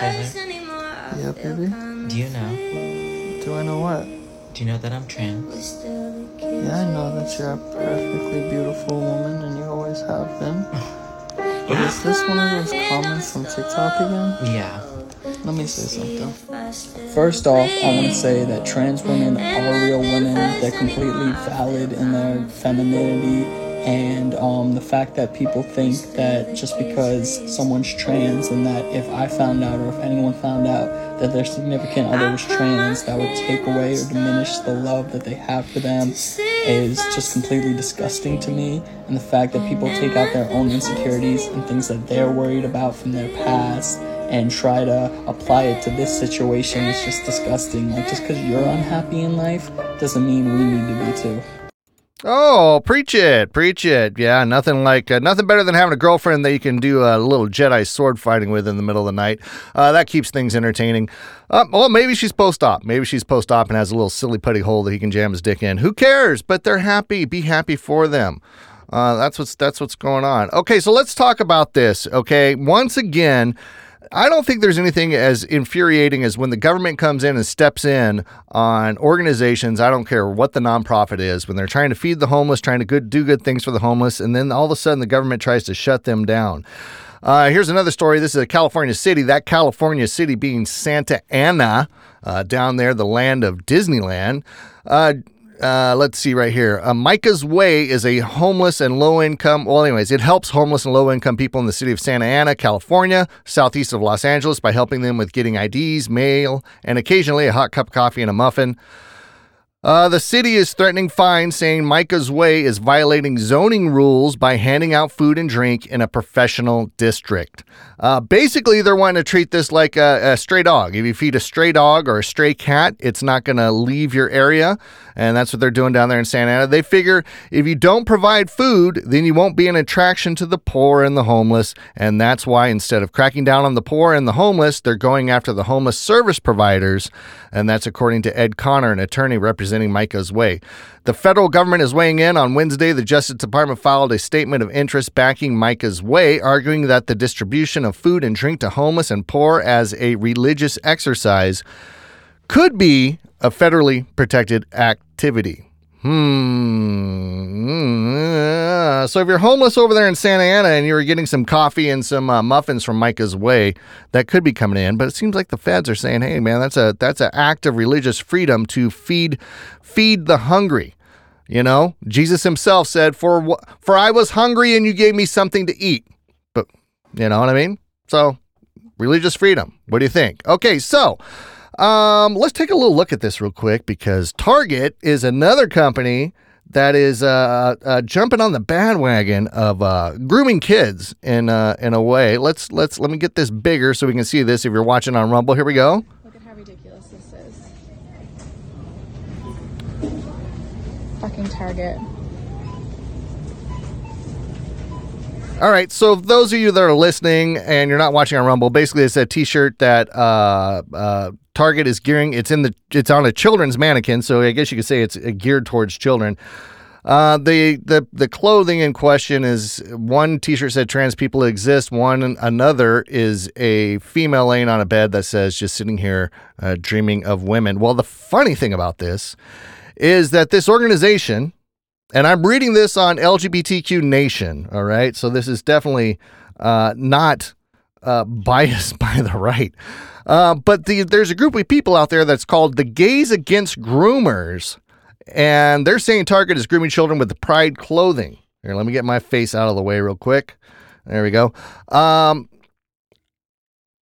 Tyler, Yeah, baby. do you know? Do I know what? Do you know that I'm trans? Yeah, I know that you're a perfectly beautiful woman and you always have been. But is this one of those comments from TikTok again? Yeah. Let me say something. First off, I want to say that trans women are real women. They're completely valid in their femininity. And um, the fact that people think that just because someone's trans and that if I found out or if anyone found out that their significant other was trans, that would take away or diminish the love that they have for them is just completely disgusting to me. And the fact that people take out their own insecurities and things that they're worried about from their past and try to apply it to this situation is just disgusting. Like, just because you're unhappy in life doesn't mean we need to be too. Oh, preach it, preach it. Yeah, nothing like uh, nothing better than having a girlfriend that you can do a little Jedi sword fighting with in the middle of the night. Uh, that keeps things entertaining. Uh, well, maybe she's post op. Maybe she's post op and has a little silly putty hole that he can jam his dick in. Who cares? But they're happy. Be happy for them. Uh, that's what's that's what's going on. Okay, so let's talk about this. Okay, once again. I don't think there's anything as infuriating as when the government comes in and steps in on organizations. I don't care what the nonprofit is, when they're trying to feed the homeless, trying to good, do good things for the homeless, and then all of a sudden the government tries to shut them down. Uh, here's another story. This is a California city. That California city being Santa Ana, uh, down there, the land of Disneyland. Uh, uh, let's see right here. Uh, Micah's Way is a homeless and low income. Well, anyways, it helps homeless and low income people in the city of Santa Ana, California, southeast of Los Angeles, by helping them with getting IDs, mail, and occasionally a hot cup of coffee and a muffin. Uh, the city is threatening fines, saying Micah's Way is violating zoning rules by handing out food and drink in a professional district. Uh, basically, they're wanting to treat this like a, a stray dog. If you feed a stray dog or a stray cat, it's not going to leave your area. And that's what they're doing down there in Santa Ana. They figure if you don't provide food, then you won't be an attraction to the poor and the homeless. And that's why instead of cracking down on the poor and the homeless, they're going after the homeless service providers. And that's according to Ed Connor, an attorney representing Micah's Way. The federal government is weighing in. On Wednesday, the Justice Department filed a statement of interest backing Micah's Way, arguing that the distribution of food and drink to homeless and poor as a religious exercise could be a federally protected activity. Hmm. So if you're homeless over there in Santa Ana and you were getting some coffee and some uh, muffins from Micah's Way, that could be coming in. But it seems like the feds are saying, "Hey, man, that's a that's an act of religious freedom to feed feed the hungry." You know, Jesus Himself said, "For for I was hungry and you gave me something to eat." But you know what I mean? So religious freedom. What do you think? Okay, so. Um, let's take a little look at this real quick because Target is another company that is uh, uh, jumping on the bandwagon of uh, grooming kids in uh, in a way. Let's let's let me get this bigger so we can see this. If you're watching on Rumble, here we go. Look at how ridiculous this is. Fucking Target. All right, so those of you that are listening and you're not watching on Rumble, basically it's a T-shirt that uh, uh, Target is gearing. It's in the it's on a children's mannequin, so I guess you could say it's uh, geared towards children. Uh, the the the clothing in question is one T-shirt said trans people exist. One another is a female laying on a bed that says just sitting here uh, dreaming of women. Well, the funny thing about this is that this organization, and I'm reading this on LGBTQ Nation. All right, so this is definitely uh, not uh, by the right. Uh, but the, there's a group of people out there that's called the Gays Against Groomers, and they're saying Target is grooming children with the Pride clothing. Here, let me get my face out of the way real quick. There we go. Um,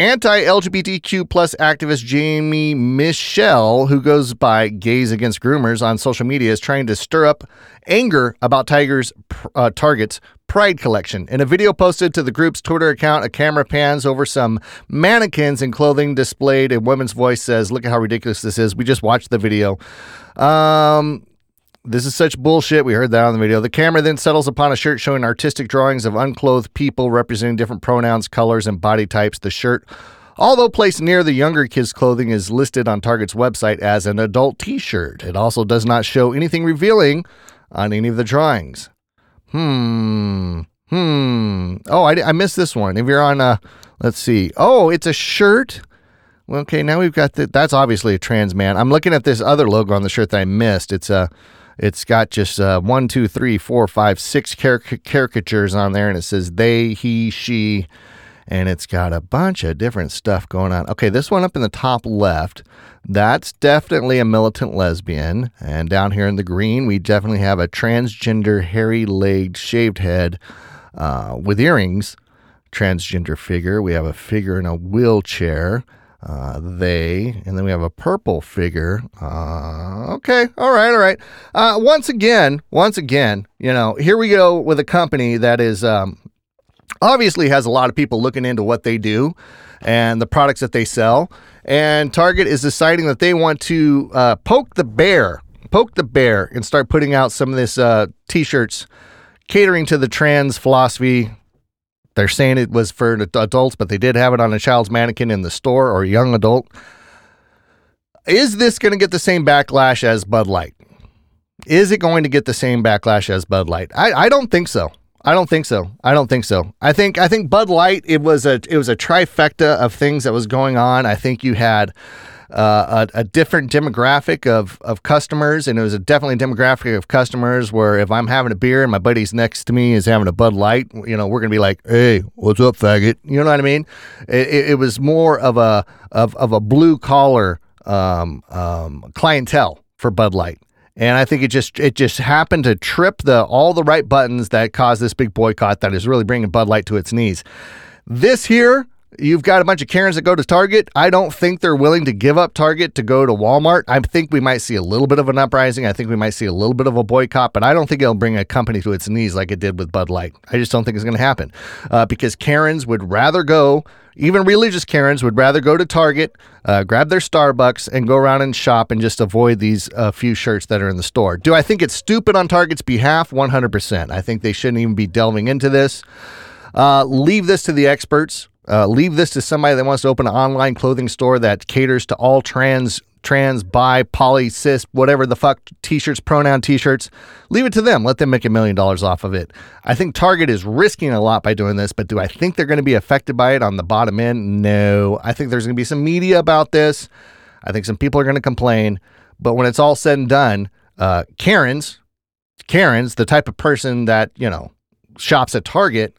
Anti-LGBTQ plus activist Jamie Michelle, who goes by Gays Against Groomers on social media, is trying to stir up anger about Tiger's uh, Target's Pride collection. In a video posted to the group's Twitter account, a camera pans over some mannequins and clothing displayed. A woman's voice says, "Look at how ridiculous this is." We just watched the video. Um, this is such bullshit. We heard that on the video. The camera then settles upon a shirt showing artistic drawings of unclothed people representing different pronouns, colors, and body types. The shirt, although placed near the younger kids' clothing, is listed on Target's website as an adult t shirt. It also does not show anything revealing on any of the drawings. Hmm. Hmm. Oh, I, I missed this one. If you're on, a, let's see. Oh, it's a shirt. Okay, now we've got the, that's obviously a trans man. I'm looking at this other logo on the shirt that I missed. It's a, it's got just uh, one, two, three, four, five, six caric- caricatures on there, and it says they, he, she, and it's got a bunch of different stuff going on. Okay, this one up in the top left, that's definitely a militant lesbian. And down here in the green, we definitely have a transgender, hairy legged, shaved head uh, with earrings transgender figure. We have a figure in a wheelchair. Uh, they, and then we have a purple figure. Uh, okay, all right, all right. Uh, once again, once again, you know, here we go with a company that is um, obviously has a lot of people looking into what they do and the products that they sell. And Target is deciding that they want to uh, poke the bear, poke the bear, and start putting out some of this uh, t-shirts catering to the trans philosophy. They're saying it was for adults, but they did have it on a child's mannequin in the store or a young adult. Is this going to get the same backlash as Bud Light? Is it going to get the same backlash as Bud Light? I, I don't think so. I don't think so. I don't think so. I think I think Bud Light it was a it was a trifecta of things that was going on. I think you had uh, a, a, different demographic of, of customers, and it was a definitely demographic of customers where if I'm having a beer and my buddy's next to me is having a Bud Light, you know, we're gonna be like, "Hey, what's up, faggot?" You know what I mean? It, it, was more of a of, of a blue collar um, um, clientele for Bud Light. And I think it just it just happened to trip the all the right buttons that caused this big boycott that is really bringing Bud Light to its knees. This here You've got a bunch of Karens that go to Target. I don't think they're willing to give up Target to go to Walmart. I think we might see a little bit of an uprising. I think we might see a little bit of a boycott, but I don't think it'll bring a company to its knees like it did with Bud Light. I just don't think it's going to happen uh, because Karens would rather go, even religious Karens would rather go to Target, uh, grab their Starbucks, and go around and shop and just avoid these uh, few shirts that are in the store. Do I think it's stupid on Target's behalf? 100%. I think they shouldn't even be delving into this. Uh, leave this to the experts. Uh, leave this to somebody that wants to open an online clothing store that caters to all trans, trans, bi, poly, cis, whatever the fuck t-shirts, pronoun t-shirts. Leave it to them. Let them make a million dollars off of it. I think Target is risking a lot by doing this, but do I think they're going to be affected by it on the bottom end? No. I think there's going to be some media about this. I think some people are going to complain, but when it's all said and done, uh, Karen's, Karen's the type of person that you know shops at Target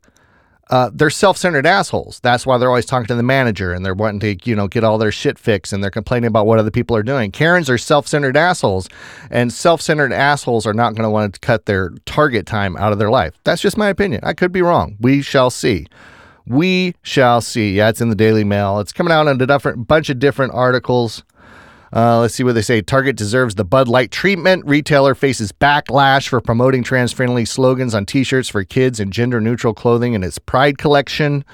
uh, they're self-centered assholes. That's why they're always talking to the manager and they're wanting to, you know, get all their shit fixed and they're complaining about what other people are doing. Karens are self-centered assholes, and self-centered assholes are not going to want to cut their target time out of their life. That's just my opinion. I could be wrong. We shall see. We shall see. Yeah, it's in the Daily Mail. It's coming out in a different bunch of different articles. Uh, let's see what they say. Target deserves the Bud Light treatment. Retailer faces backlash for promoting trans friendly slogans on t shirts for kids and gender neutral clothing in its Pride collection.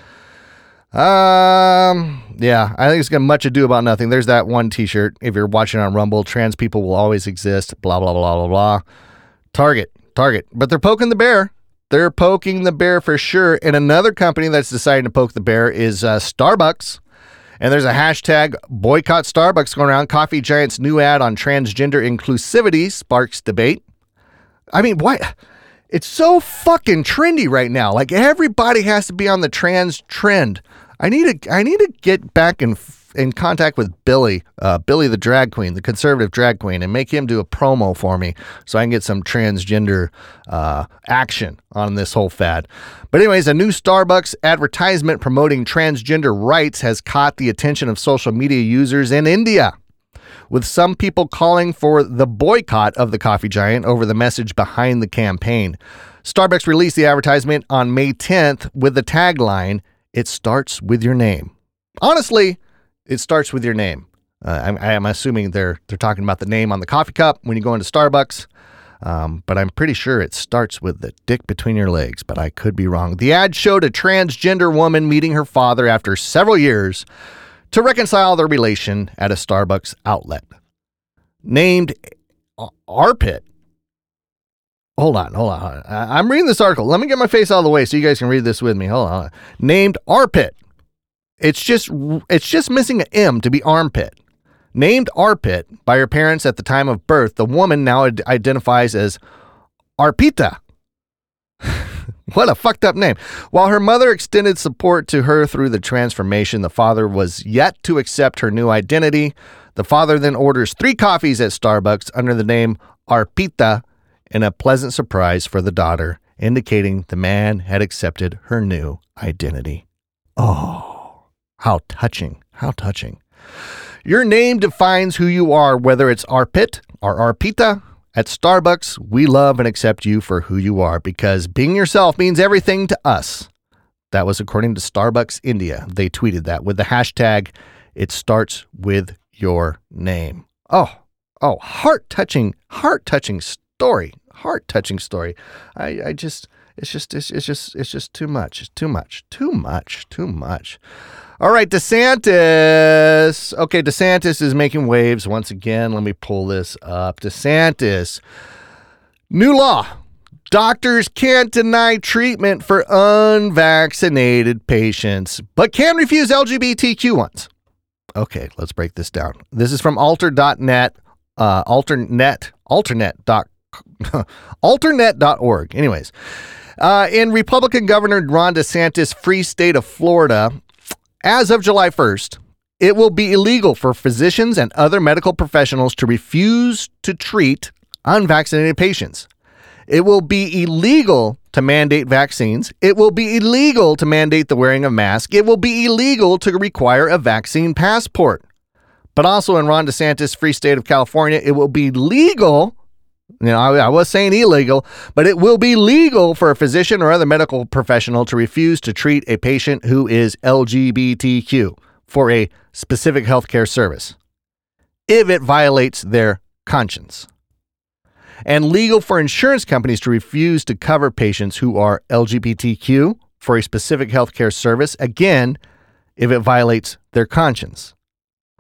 Um, yeah, I think it's got much ado about nothing. There's that one t shirt. If you're watching on Rumble, trans people will always exist, blah, blah, blah, blah, blah. Target, Target. But they're poking the bear. They're poking the bear for sure. And another company that's deciding to poke the bear is uh, Starbucks. And there's a hashtag boycott Starbucks going around. Coffee Giant's new ad on transgender inclusivity sparks debate. I mean, why? It's so fucking trendy right now. Like everybody has to be on the trans trend. I need to I need to get back in in contact with Billy, uh, Billy the drag queen, the conservative drag queen, and make him do a promo for me so I can get some transgender uh, action on this whole fad. But, anyways, a new Starbucks advertisement promoting transgender rights has caught the attention of social media users in India with some people calling for the boycott of the coffee giant over the message behind the campaign. Starbucks released the advertisement on May 10th with the tagline, It starts with your name. Honestly, it starts with your name. Uh, I'm, I'm, assuming they're they're talking about the name on the coffee cup when you go into Starbucks. Um, but I'm pretty sure it starts with the dick between your legs, but I could be wrong. The ad showed a transgender woman meeting her father after several years to reconcile their relation at a Starbucks outlet. Named Arpit. Hold on, hold on. I'm reading this article. Let me get my face out of the way so you guys can read this with me. Hold on. Named Arpit it's just it's just missing an M to be armpit. Named Arpit by her parents at the time of birth, the woman now identifies as Arpita. What a fucked up name. While her mother extended support to her through the transformation, the father was yet to accept her new identity. The father then orders three coffees at Starbucks under the name Arpita in a pleasant surprise for the daughter, indicating the man had accepted her new identity. Oh, how touching. How touching. Your name defines who you are, whether it's Arpit or Arpita. At Starbucks, we love and accept you for who you are because being yourself means everything to us. That was according to Starbucks India. They tweeted that with the hashtag, it starts with your name. Oh, oh, heart touching, heart touching story. Heart touching story. I, I just, it's just, it's, it's just, it's just too much. It's too much, too much, too much. All right, DeSantis. Okay, DeSantis is making waves once again. Let me pull this up. DeSantis. New law. Doctors can't deny treatment for unvaccinated patients, but can refuse LGBTQ ones. Okay, let's break this down. This is from alter.net, uh, alternet, alternet. Dot, alternet.org. Anyways, uh, in Republican Governor Ron DeSantis' free state of Florida, as of July 1st, it will be illegal for physicians and other medical professionals to refuse to treat unvaccinated patients. It will be illegal to mandate vaccines. It will be illegal to mandate the wearing of masks. It will be illegal to require a vaccine passport. But also in Ron DeSantis' free state of California, it will be legal. You know, I, I was saying illegal, but it will be legal for a physician or other medical professional to refuse to treat a patient who is LGBTQ for a specific healthcare service if it violates their conscience and legal for insurance companies to refuse to cover patients who are LGBTQ for a specific healthcare service, again, if it violates their conscience.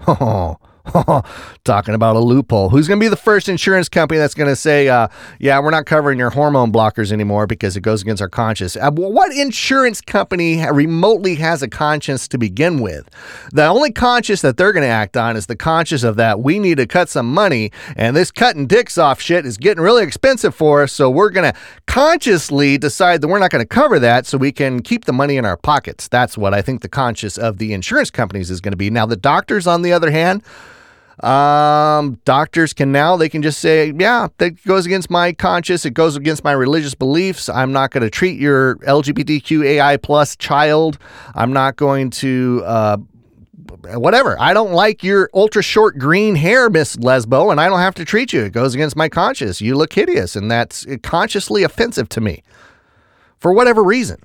Oh, Talking about a loophole. Who's going to be the first insurance company that's going to say, uh, yeah, we're not covering your hormone blockers anymore because it goes against our conscience? Uh, what insurance company remotely has a conscience to begin with? The only conscience that they're going to act on is the conscience of that we need to cut some money and this cutting dicks off shit is getting really expensive for us. So we're going to consciously decide that we're not going to cover that so we can keep the money in our pockets. That's what I think the conscience of the insurance companies is going to be. Now, the doctors, on the other hand, um, doctors can now they can just say, yeah, that goes against my conscience. It goes against my religious beliefs. I'm not going to treat your LGBTQAI plus child. I'm not going to. Uh, whatever. I don't like your ultra short green hair, Miss Lesbo, and I don't have to treat you. It goes against my conscience. You look hideous, and that's consciously offensive to me for whatever reason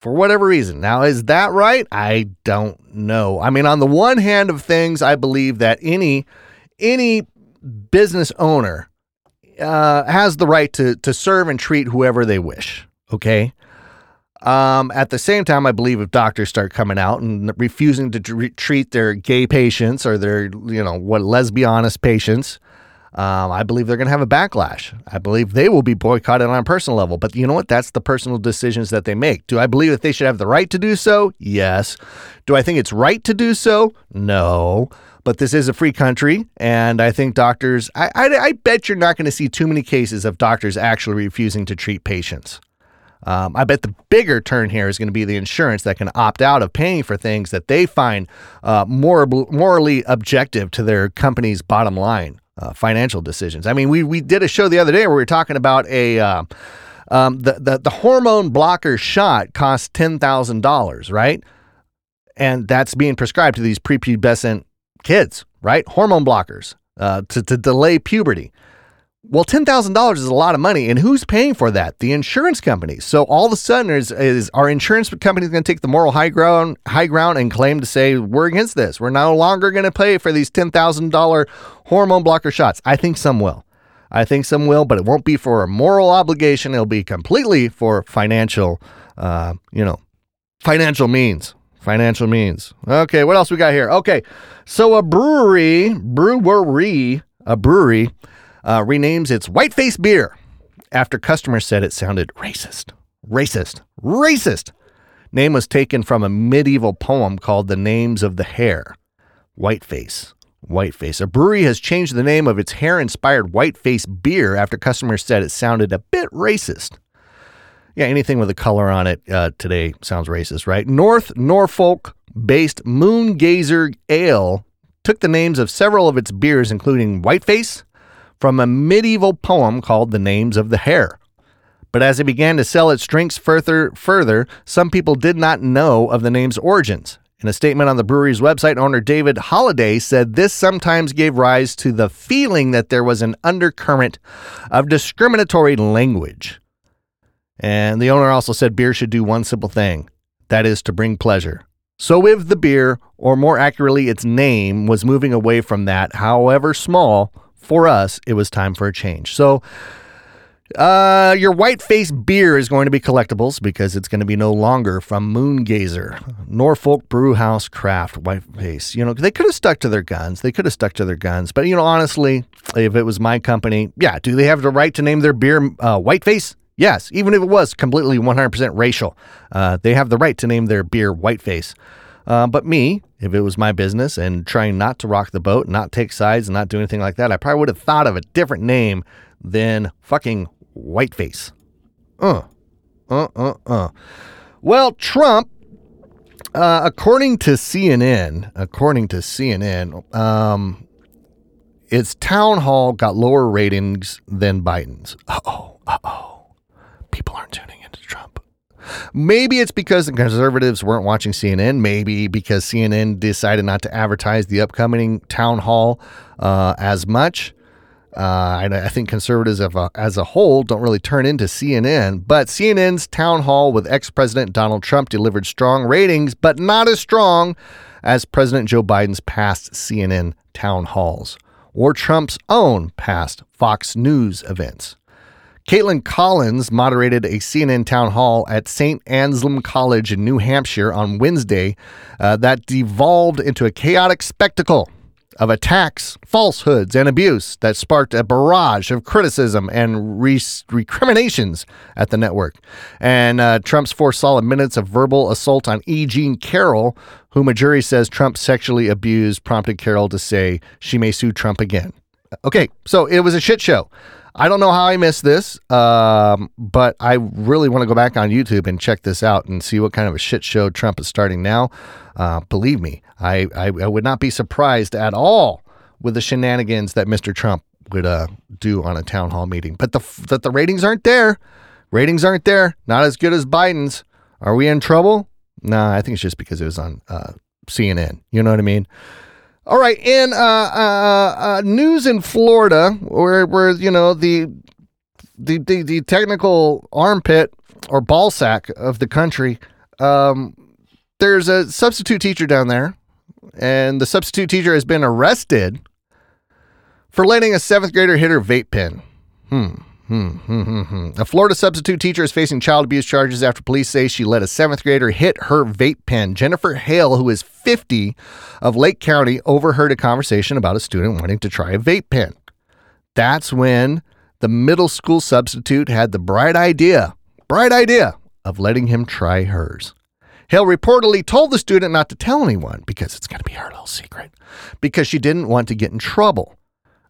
for whatever reason. Now, is that right? I don't know. I mean, on the one hand of things, I believe that any any business owner uh, has the right to to serve and treat whoever they wish. Okay. Um, at the same time, I believe if doctors start coming out and refusing to treat their gay patients or their, you know, what lesbianist patients, um, I believe they're going to have a backlash. I believe they will be boycotted on a personal level. But you know what? That's the personal decisions that they make. Do I believe that they should have the right to do so? Yes. Do I think it's right to do so? No. But this is a free country, and I think doctors, I, I, I bet you're not going to see too many cases of doctors actually refusing to treat patients. Um, I bet the bigger turn here is going to be the insurance that can opt out of paying for things that they find uh, more, morally objective to their company's bottom line uh, financial decisions. I mean, we we did a show the other day where we were talking about a uh, um, the, the the hormone blocker shot costs ten thousand dollars, right? And that's being prescribed to these prepubescent kids, right? Hormone blockers uh, to to delay puberty. Well, ten thousand dollars is a lot of money, and who's paying for that? The insurance companies. So all of a sudden, is, is our insurance companies going to take the moral high ground, high ground, and claim to say we're against this? We're no longer going to pay for these ten thousand dollar hormone blocker shots. I think some will. I think some will, but it won't be for a moral obligation. It'll be completely for financial, uh, you know, financial means. Financial means. Okay, what else we got here? Okay, so a brewery, brewery, a brewery uh, renames its Whiteface beer after customers said it sounded racist. Racist. Racist. Name was taken from a medieval poem called The Names of the Hare. Whiteface. Whiteface. A brewery has changed the name of its hair inspired Whiteface beer after customers said it sounded a bit racist. Yeah, anything with a color on it uh, today sounds racist, right? North Norfolk based Moongazer Ale took the names of several of its beers, including Whiteface, from a medieval poem called The Names of the Hare. But as it began to sell its drinks further, further, some people did not know of the name's origins. In a statement on the brewery's website, owner David Holliday said this sometimes gave rise to the feeling that there was an undercurrent of discriminatory language. And the owner also said beer should do one simple thing that is to bring pleasure. So, if the beer, or more accurately, its name, was moving away from that, however small, for us, it was time for a change. So, uh, your white face beer is going to be collectibles because it's going to be no longer from Moongazer, Norfolk Brewhouse Craft White Face. You know, they could have stuck to their guns. They could have stuck to their guns. But, you know, honestly, if it was my company, yeah, do they have the right to name their beer uh, White Face? Yes, even if it was completely 100% racial, uh, they have the right to name their beer Whiteface. Uh, but me, if it was my business and trying not to rock the boat, not take sides, and not do anything like that, I probably would have thought of a different name than fucking Whiteface. Uh, uh, uh, uh. Well, Trump, uh, according to CNN, according to CNN, um, its town hall got lower ratings than Biden's. Uh oh, uh oh. People aren't tuning. Maybe it's because the conservatives weren't watching CNN. Maybe because CNN decided not to advertise the upcoming town hall uh, as much. Uh, I, think conservatives a, as a whole don't really turn into CNN, but CNN's town hall with ex President Donald Trump delivered strong ratings, but not as strong as President Joe Biden's past CNN town halls or Trump's own past Fox News events. Kaitlan Collins moderated a CNN town hall at St. Anselm College in New Hampshire on Wednesday uh, that devolved into a chaotic spectacle of attacks, falsehoods, and abuse that sparked a barrage of criticism and re- recriminations at the network. And uh, Trump's four solid minutes of verbal assault on E. Jean Carroll, whom a jury says Trump sexually abused, prompted Carroll to say she may sue Trump again. Okay, so it was a shit show. I don't know how I missed this, um, but I really want to go back on YouTube and check this out and see what kind of a shit show Trump is starting now. Uh, believe me, I, I, I, would not be surprised at all with the shenanigans that Mr. Trump would uh, do on a town hall meeting. But the that the ratings aren't there. Ratings aren't there. Not as good as Biden's. Are we in trouble? Nah, I think it's just because it was on uh, CNN. You know what I mean? All right, in uh, uh, uh, news in Florida, where where you know the, the the the technical armpit or ball sack of the country, um, there's a substitute teacher down there, and the substitute teacher has been arrested for letting a seventh grader hit her vape pen. Hmm. Hmm, hmm, hmm, hmm. A Florida substitute teacher is facing child abuse charges after police say she let a seventh grader hit her vape pen. Jennifer Hale, who is 50 of Lake County, overheard a conversation about a student wanting to try a vape pen. That's when the middle school substitute had the bright idea, bright idea of letting him try hers. Hale reportedly told the student not to tell anyone because it's going to be her little secret, because she didn't want to get in trouble.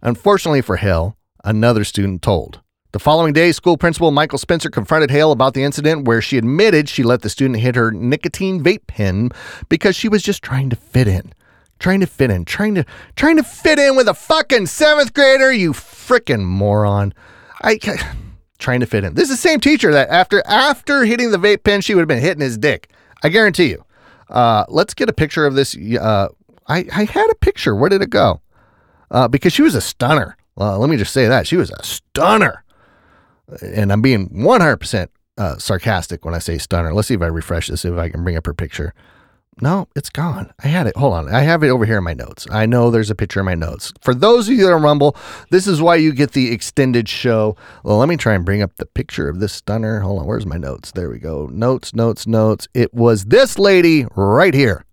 Unfortunately for Hale, another student told. The following day, school principal Michael Spencer confronted Hale about the incident where she admitted she let the student hit her nicotine vape pen because she was just trying to fit in. Trying to fit in, trying to trying to fit in with a fucking seventh grader, you freaking moron. I trying to fit in. This is the same teacher that after after hitting the vape pen, she would have been hitting his dick. I guarantee you. Uh, let's get a picture of this. Uh, I, I had a picture. Where did it go? Uh, because she was a stunner. let me just say that. She was a stunner and I'm being 100% uh, sarcastic when I say stunner. Let's see if I refresh this, if I can bring up her picture. No, it's gone. I had it. Hold on. I have it over here in my notes. I know there's a picture in my notes. For those of you that are Rumble, this is why you get the extended show. Well, let me try and bring up the picture of this stunner. Hold on. Where's my notes? There we go. Notes, notes, notes. It was this lady right here.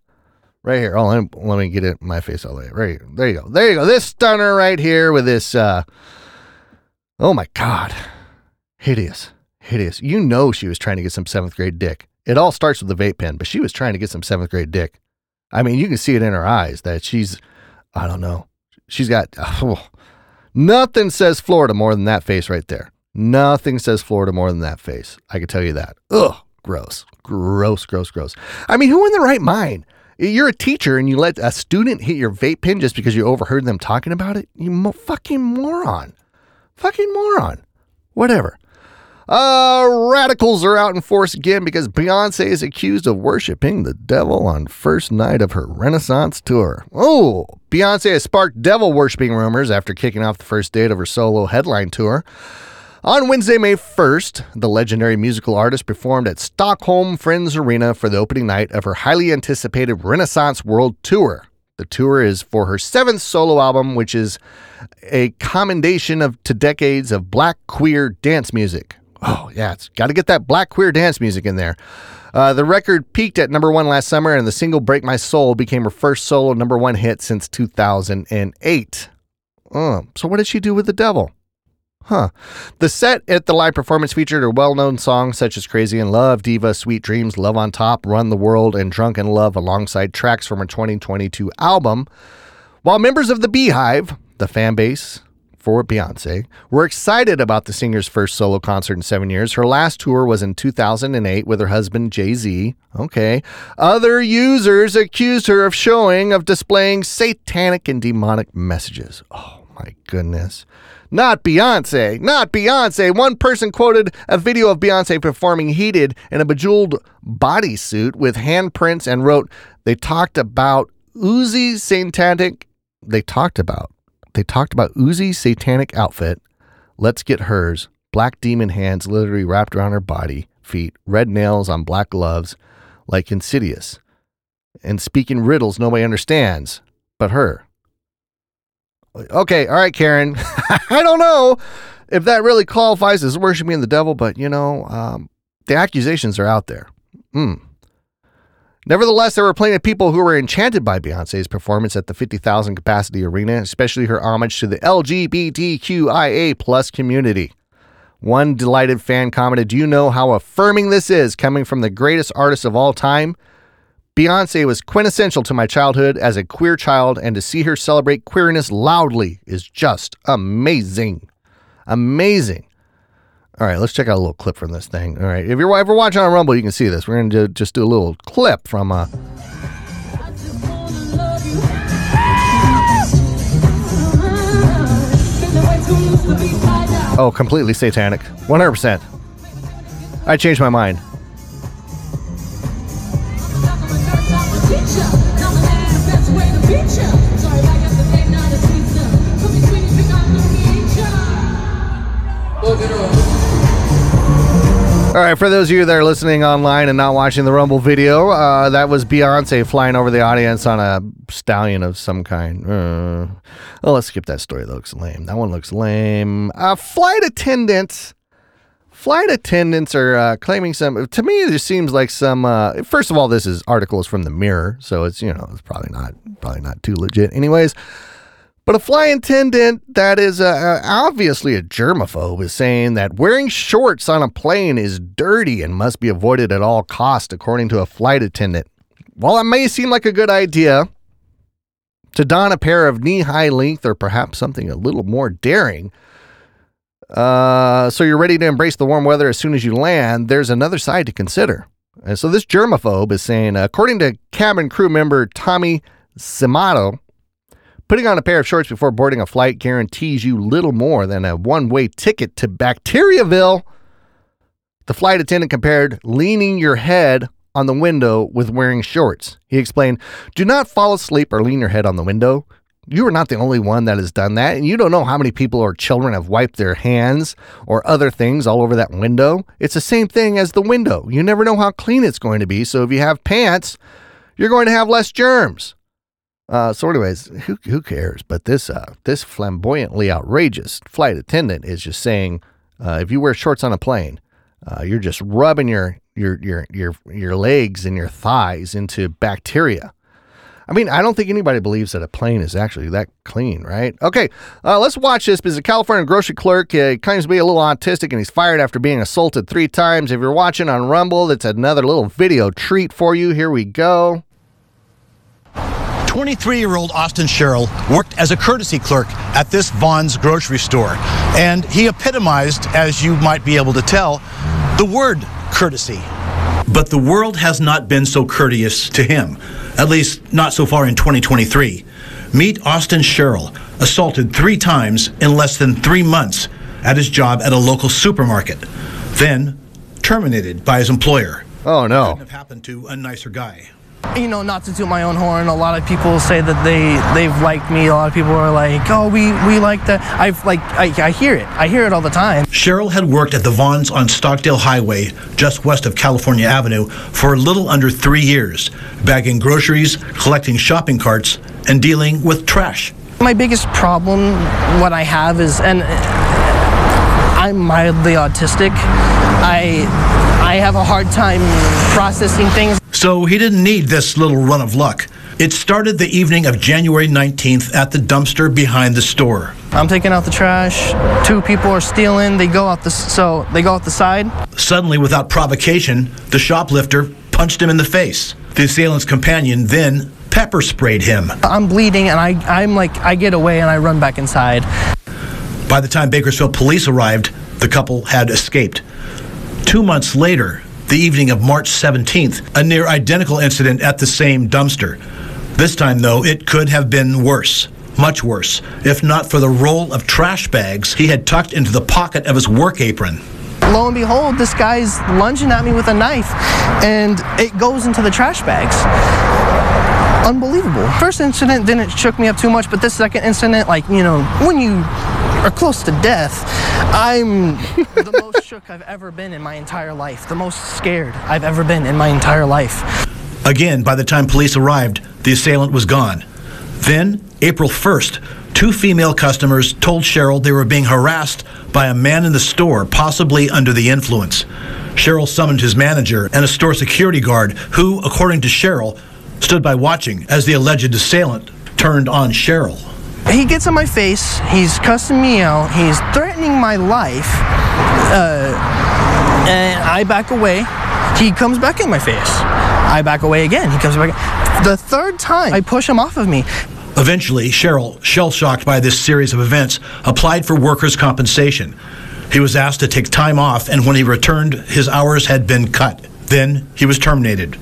Right here. Oh, let me, get it my face all the way. Right here. There you go. There you go. This stunner right here with this. Uh, oh my God. Hideous. Hideous. You know she was trying to get some seventh grade dick. It all starts with the vape pen, but she was trying to get some seventh grade dick. I mean, you can see it in her eyes that she's, I don't know, she's got, oh, nothing says Florida more than that face right there. Nothing says Florida more than that face. I can tell you that. Ugh, gross, gross, gross, gross. I mean, who in the right mind? You're a teacher and you let a student hit your vape pen just because you overheard them talking about it? You mo- fucking moron. Fucking moron. Whatever. Uh, radicals are out in force again because Beyonce is accused of worshiping the devil on first night of her Renaissance tour. Oh, Beyonce has sparked devil worshiping rumors after kicking off the first date of her solo headline tour. On Wednesday, May 1st, the legendary musical artist performed at Stockholm Friends Arena for the opening night of her highly anticipated Renaissance World Tour. The tour is for her seventh solo album, which is a commendation of to decades of black queer dance music. Oh, yeah, it's got to get that black queer dance music in there. Uh, the record peaked at number one last summer, and the single Break My Soul became her first solo number one hit since 2008. Oh, so, what did she do with the devil? Huh. The set at the live performance featured her well known songs such as Crazy in Love, Diva, Sweet Dreams, Love on Top, Run the World, and Drunk in Love alongside tracks from her 2022 album. While members of the Beehive, the fan base for Beyonce. We're excited about the singer's first solo concert in seven years. Her last tour was in 2008 with her husband Jay Z. Okay. Other users accused her of showing of displaying satanic and demonic messages. Oh my goodness. Not Beyonce. Not Beyonce. One person quoted a video of Beyonce performing heated in a bejeweled bodysuit with handprints and wrote, They talked about Uzi satanic. They talked about. They talked about Uzi's satanic outfit. Let's get hers. Black demon hands literally wrapped around her body, feet, red nails on black gloves, like Insidious. And speaking riddles nobody understands but her. Okay, all right, Karen. I don't know if that really qualifies as worshiping the devil, but you know, um, the accusations are out there. Hmm. Nevertheless, there were plenty of people who were enchanted by Beyonce's performance at the 50,000 capacity arena, especially her homage to the LGBTQIA plus community. One delighted fan commented, Do you know how affirming this is coming from the greatest artist of all time? Beyonce was quintessential to my childhood as a queer child, and to see her celebrate queerness loudly is just amazing. Amazing. All right, let's check out a little clip from this thing. All right, if you're ever watching on Rumble, you can see this. We're going to just do a little clip from. Uh, oh, completely satanic. 100%. I changed my mind. All right, for those of you that are listening online and not watching the Rumble video, uh, that was Beyonce flying over the audience on a stallion of some kind. Uh, oh, let's skip that story. That looks lame. That one looks lame. Uh, flight attendants. Flight attendants are uh, claiming some. To me, it just seems like some. Uh, first of all, this is articles from the Mirror, so it's you know it's probably not probably not too legit. Anyways, but a flight attendant that is uh, obviously a germaphobe is saying that wearing shorts on a plane is dirty and must be avoided at all costs, according to a flight attendant. While it may seem like a good idea to don a pair of knee high length or perhaps something a little more daring, uh, so you're ready to embrace the warm weather as soon as you land, there's another side to consider. And so this germaphobe is saying, according to cabin crew member Tommy Simato, Putting on a pair of shorts before boarding a flight guarantees you little more than a one way ticket to Bacteriaville. The flight attendant compared leaning your head on the window with wearing shorts. He explained, Do not fall asleep or lean your head on the window. You are not the only one that has done that, and you don't know how many people or children have wiped their hands or other things all over that window. It's the same thing as the window. You never know how clean it's going to be, so if you have pants, you're going to have less germs. Uh, so, anyways, who who cares? But this uh, this flamboyantly outrageous flight attendant is just saying, uh, if you wear shorts on a plane, uh, you're just rubbing your your your your your legs and your thighs into bacteria. I mean, I don't think anybody believes that a plane is actually that clean, right? Okay, uh, let's watch this because a California grocery clerk uh, claims to be a little autistic and he's fired after being assaulted three times. If you're watching on Rumble, that's another little video treat for you. Here we go. 23 year old Austin Sherrill worked as a courtesy clerk at this Vons grocery store, and he epitomized, as you might be able to tell, the word courtesy. But the world has not been so courteous to him, at least not so far in 2023. Meet Austin Sherrill, assaulted three times in less than three months at his job at a local supermarket, then terminated by his employer. Oh no. Couldn't have happened to a nicer guy. You know, not to toot my own horn, a lot of people say that they they've liked me. A lot of people are like, "Oh, we we like that." I've like I, I hear it. I hear it all the time. Sherrill had worked at the Vons on Stockdale Highway, just west of California Avenue, for a little under three years, bagging groceries, collecting shopping carts, and dealing with trash. My biggest problem, what I have is, and uh, I'm mildly autistic. I I have a hard time processing things. So he didn't need this little run of luck. It started the evening of January 19th at the dumpster behind the store. I'm taking out the trash. Two people are stealing. They go out the so they go out the side. Suddenly, without provocation, the shoplifter punched him in the face. The assailant's companion then pepper sprayed him. I'm bleeding, and I I'm like I get away and I run back inside. By the time Bakersfield police arrived, the couple had escaped. Two months later, the evening of March 17th, a near identical incident at the same dumpster. This time, though, it could have been worse. Much worse, if not for the roll of trash bags he had tucked into the pocket of his work apron. Lo and behold, this guy's lunging at me with a knife, and it goes into the trash bags. Unbelievable. First incident didn't shook me up too much, but this second incident, like, you know, when you are close to death, I'm the most shook I've ever been in my entire life. The most scared I've ever been in my entire life. Again, by the time police arrived, the assailant was gone. Then, April 1st, two female customers told Sherrill they were being harassed by a man in the store, possibly under the influence. Sherrill summoned his manager and a store security guard, who, according to Sherrill, stood by watching as the alleged assailant turned on Sherrill. He gets in my face, he's cussing me out, he's threatening my life, uh, and I back away. He comes back in my face. I back away again. He comes back. The third time, I push him off of me. Eventually, Sherrill, shell shocked by this series of events, applied for workers' compensation. He was asked to take time off, and when he returned, his hours had been cut. Then he was terminated.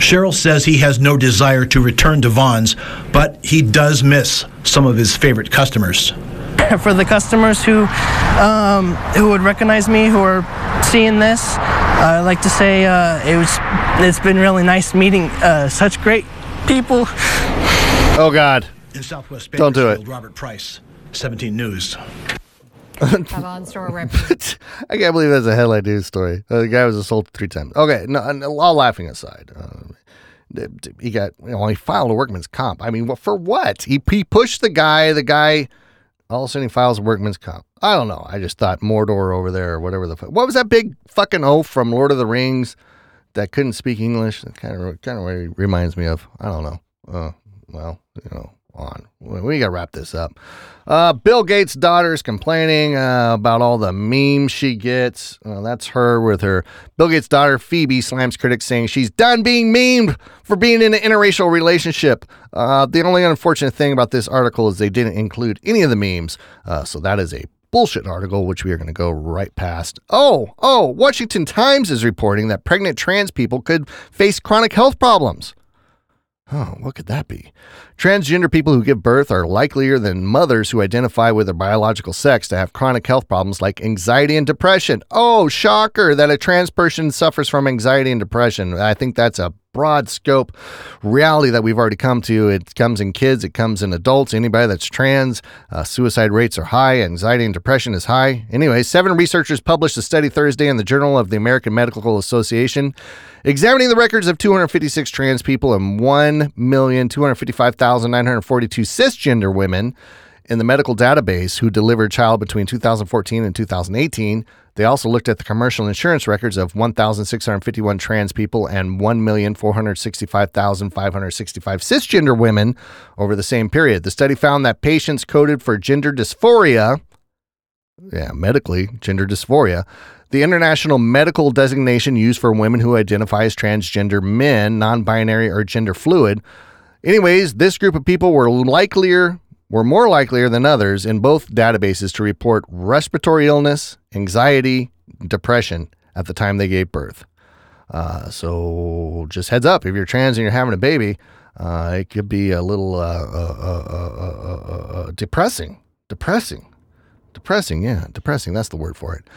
Sherrill says he has no desire to return to Vons, but he does miss some of his favorite customers. For the customers who um, who would recognize me, who are seeing this, I'd like to say uh, it was. It's been really nice meeting uh, such great people. Oh God. In Southwest Don't do it. Bakersfield, Robert Price, 17 News. Avon store representative. I can't believe that's a headline news story. Uh, the guy was assaulted three times. Okay, no, no all laughing aside. Uh, he got, you know, he filed a workman's comp. I mean, for what? He, he pushed the guy, the guy, all of a sudden he files a workman's comp. I don't know. I just thought Mordor over there or whatever the fuck. What was that big fucking oaf from Lord of the Rings that couldn't speak English? That kind of, kind of reminds me of, I don't know. Uh, well, you know, on. We got to wrap this up. Uh, Bill Gates' daughter is complaining uh, about all the memes she gets. That's her with her. Bill Gates' daughter, Phoebe, slams critics saying she's done being memed for being in an interracial relationship. Uh, the only unfortunate thing about this article is they didn't include any of the memes. Uh, so that is a bullshit article, which we are going to go right past. Oh, oh, Washington Times is reporting that pregnant trans people could face chronic health problems. Oh, what could that be? Transgender people who give birth are likelier than mothers who identify with their biological sex to have chronic health problems like anxiety and depression. Oh, shocker that a trans person suffers from anxiety and depression. I think that's a broad scope reality that we've already come to. It comes in kids, it comes in adults, anybody that's trans. Uh, suicide rates are high, anxiety and depression is high. Anyway, seven researchers published a study Thursday in the Journal of the American Medical Association examining the records of 256 trans people and 1,255,942 cisgender women in the medical database who delivered child between 2014 and 2018. They also looked at the commercial insurance records of 1,651 trans people and 1,465,565 cisgender women over the same period. The study found that patients coded for gender dysphoria, yeah, medically, gender dysphoria, the international medical designation used for women who identify as transgender men, non binary, or gender fluid, Anyways, this group of people were likelier, were more likelier than others in both databases to report respiratory illness, anxiety, depression at the time they gave birth. Uh, so just heads up, if you're trans and you're having a baby, uh, it could be a little uh, uh, uh, uh, depressing. Depressing. Depressing, yeah, depressing. That's the word for it.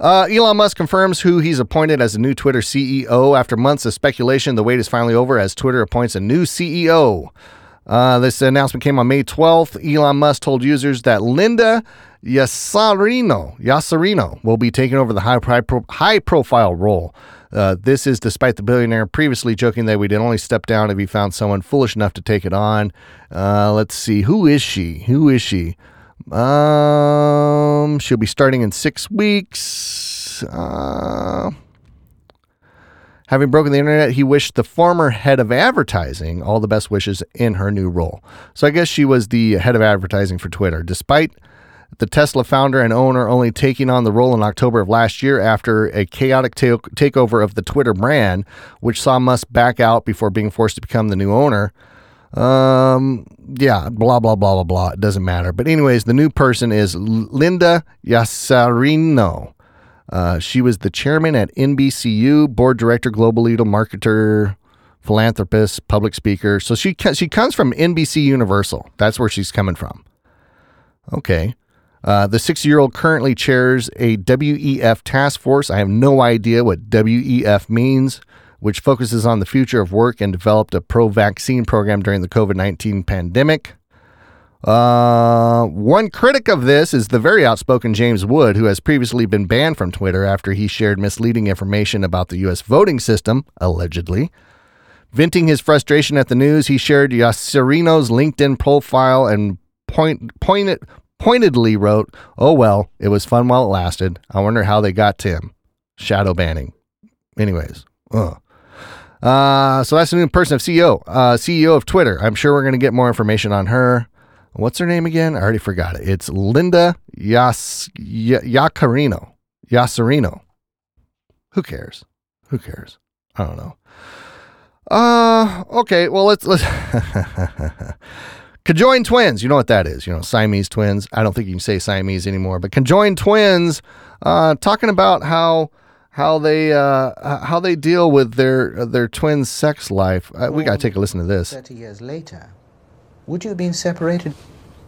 Elon Musk confirms who he's appointed as the new Twitter CEO. After months of speculation, the wait is finally over as Twitter appoints a new CEO. Uh, this announcement came on May 12th. Elon Musk told users that Linda Yasarino, Yasarino will be taking over the high, pro- high profile role. Uh, this is despite the billionaire previously joking that we'd only step down if he found someone foolish enough to take it on. Uh, let's see. Who is she? Who is she? Um, she'll be starting in six weeks. Uh, having broken the internet, he wished the former head of advertising all the best wishes in her new role. So I guess she was the head of advertising for Twitter, despite the Tesla founder and owner only taking on the role in October of last year after a chaotic ta- takeover of the Twitter brand, which saw Musk back out before being forced to become the new owner. Um, yeah, blah, blah, blah, blah, blah. It doesn't matter. But, anyways, the new person is Linda Yasarino. Uh, she was the chairman at NBCU, board director, global leader, marketer, philanthropist, public speaker. So she she comes from NBC Universal. That's where she's coming from. Okay. Uh, the 60 year old currently chairs a WEF task force. I have no idea what WEF means, which focuses on the future of work and developed a pro vaccine program during the COVID 19 pandemic. Uh, one critic of this is the very outspoken James Woods, who has previously been banned from Twitter after he shared misleading information about the U.S. voting system, allegedly. Venting his frustration at the news, he shared Yasarino's LinkedIn profile and point, pointed, pointedly wrote, Oh, well, it was fun while it lasted. I wonder how they got Tim. Shadow banning. Anyways, ugh. Uh, so that's the new person of CEO, uh, CEO of Twitter. I'm sure we're going to get more information on her. What's her name again? I already forgot it. It's Linda Yas y- Yaccarino. Yasarino. Who cares? Who cares? I don't know. Uh, okay. Well, let's let's Conjoined twins, you know what that is? You know, Siamese twins. I don't think you can say Siamese anymore, but conjoined twins, uh, talking about how how they uh, how they deal with their their twin sex life. Uh, we got to take a listen to this. Thirty years later, would you have been separated?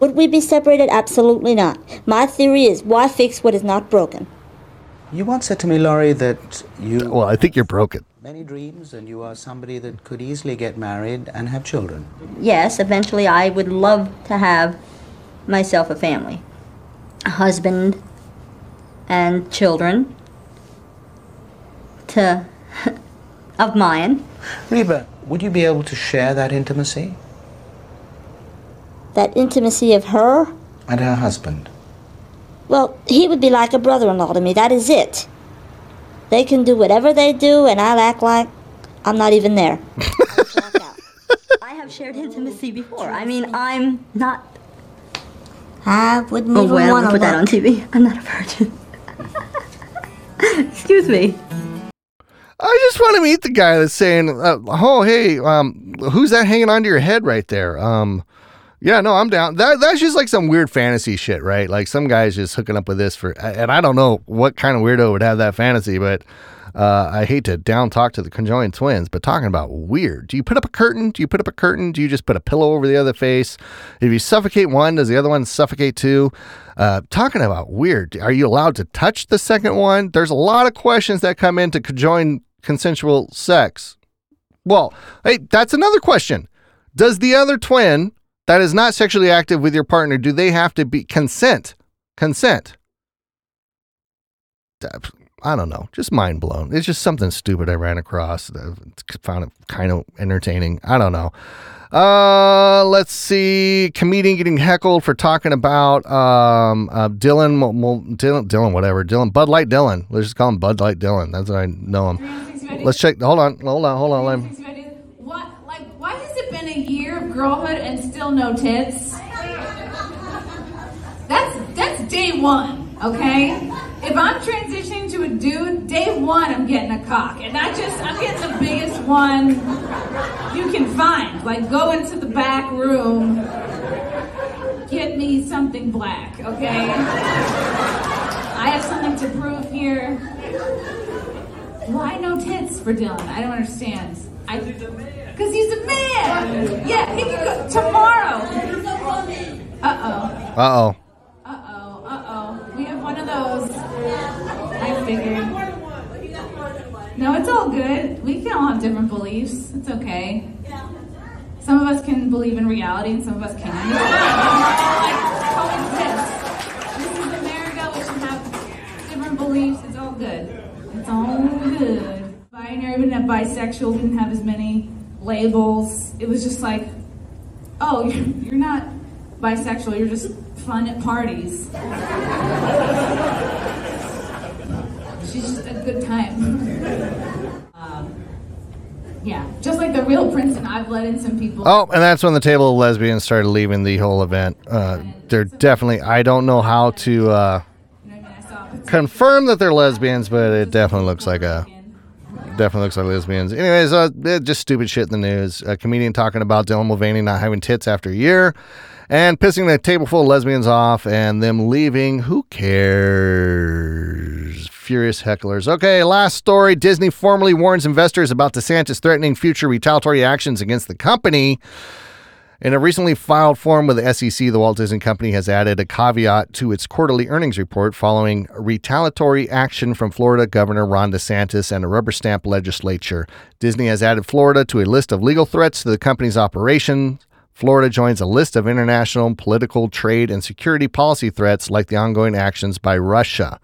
Would we be separated? Absolutely not. My theory is why fix what is not broken? You once said to me, Lori, that you. Well, I think you're broken. Many dreams, and you are somebody that could easily get married and have children. Yes, eventually I would love to have myself a family, a husband, and children. To of mine. Reba, would you be able to share that intimacy? That intimacy of her? And her husband. Well, he would be like a brother in law to me. That is it. They can do whatever they do, and I'll act like I'm not even there. I have shared intimacy before. I mean, I'm not. I wouldn't Oh, even boy, I don't want wanna to put that on TV. I'm not a virgin. Excuse me. I just want to meet the guy that's saying, uh, "Oh, hey, um, who's that hanging onto your head right there?" Um, yeah, no, I'm down. That that's just like some weird fantasy shit, right? Like some guy's just hooking up with this for, and I don't know what kind of weirdo would have that fantasy, but uh, I hate to down talk to the conjoined twins, but talking about weird. Do you put up a curtain? Do you put up a curtain? Do you just put a pillow over the other face? If you suffocate one, does the other one suffocate too? Uh, talking about weird. Are you allowed to touch the second one? There's a lot of questions that come into conjoined consensual sex. Well, hey, that's another question. Does the other twin that is not sexually active with your partner, do they have to be consent? Consent. I don't know. Just mind blown. It's just something stupid I ran across. I found it kind of entertaining. I don't know. Uh, let's see. Comedian getting heckled for talking about um uh, Dylan, Dylan, Dylan, whatever. Dylan, Bud Light Dylan. Let's just call him Bud Light Dylan. That's what I know him. Let's check. Hold on. Hold on. Hold on. What, like, why has it been a year girlhood and still no tits? That's that's day one, okay? if I'm transitioning to a dude, day one I'm getting a cock, and not just I'm getting the biggest one you can find. Like go into the back room, get me something black, okay? I have something to prove here. Why no tits for Dylan? I don't understand. I because he's a man. Yeah, he can go tomorrow. Uh oh. Uh oh. Uh oh. Uh oh. We have one of those. I figured. No, it's all good. We can all have different beliefs. It's okay. Some of us can believe in reality, and some of us can't. It's fine. Like, coexist. This is America. We should have different beliefs. It's all good. It's all good. Binary, we didn't have bisexual. We didn't have as many labels. It was just like, oh, you're, not bisexual. You're just fun at parties. She's just a good time. um, yeah, just like the real Princeton, I've let in some people. Oh, and that's when the table of lesbians started leaving the whole event. Uh, they're definitely, I don't know how to uh, confirm that they're lesbians, but it definitely looks like a. Definitely looks like lesbians. Anyways, uh, just stupid shit in the news. A comedian talking about Dylan Mulvaney not having tits after a year and pissing the table full of lesbians off and them leaving. Who cares? Furious hecklers. Okay, last story. Disney formally warns investors about DeSantis threatening future retaliatory actions against the company. In a recently filed form with the SEC, the Walt Disney Company has added a caveat to its quarterly earnings report following retaliatory action from Florida Governor Ron DeSantis and a rubber stamp legislature. Disney has added Florida to a list of legal threats to the company's operations. Florida joins a list of international political, trade, and security policy threats like the ongoing actions by Russia.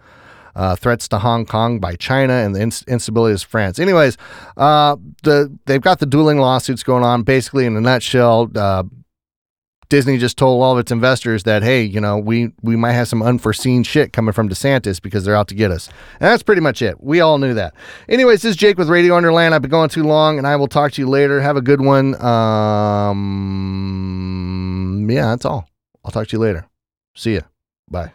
Uh, threats to Hong Kong by China and the inst- instability of France. Anyways, uh, the they've got the dueling lawsuits going on. Basically, in a nutshell, uh, Disney just told all of its investors that hey, you know, we we might have some unforeseen shit coming from DeSantis because they're out to get us. And that's pretty much it. We all knew that. Anyways, this is Jake with Radio Underland. I've been going too long, and I will talk to you later. Have a good one. Um, yeah, that's all. I'll talk to you later. See ya. Bye.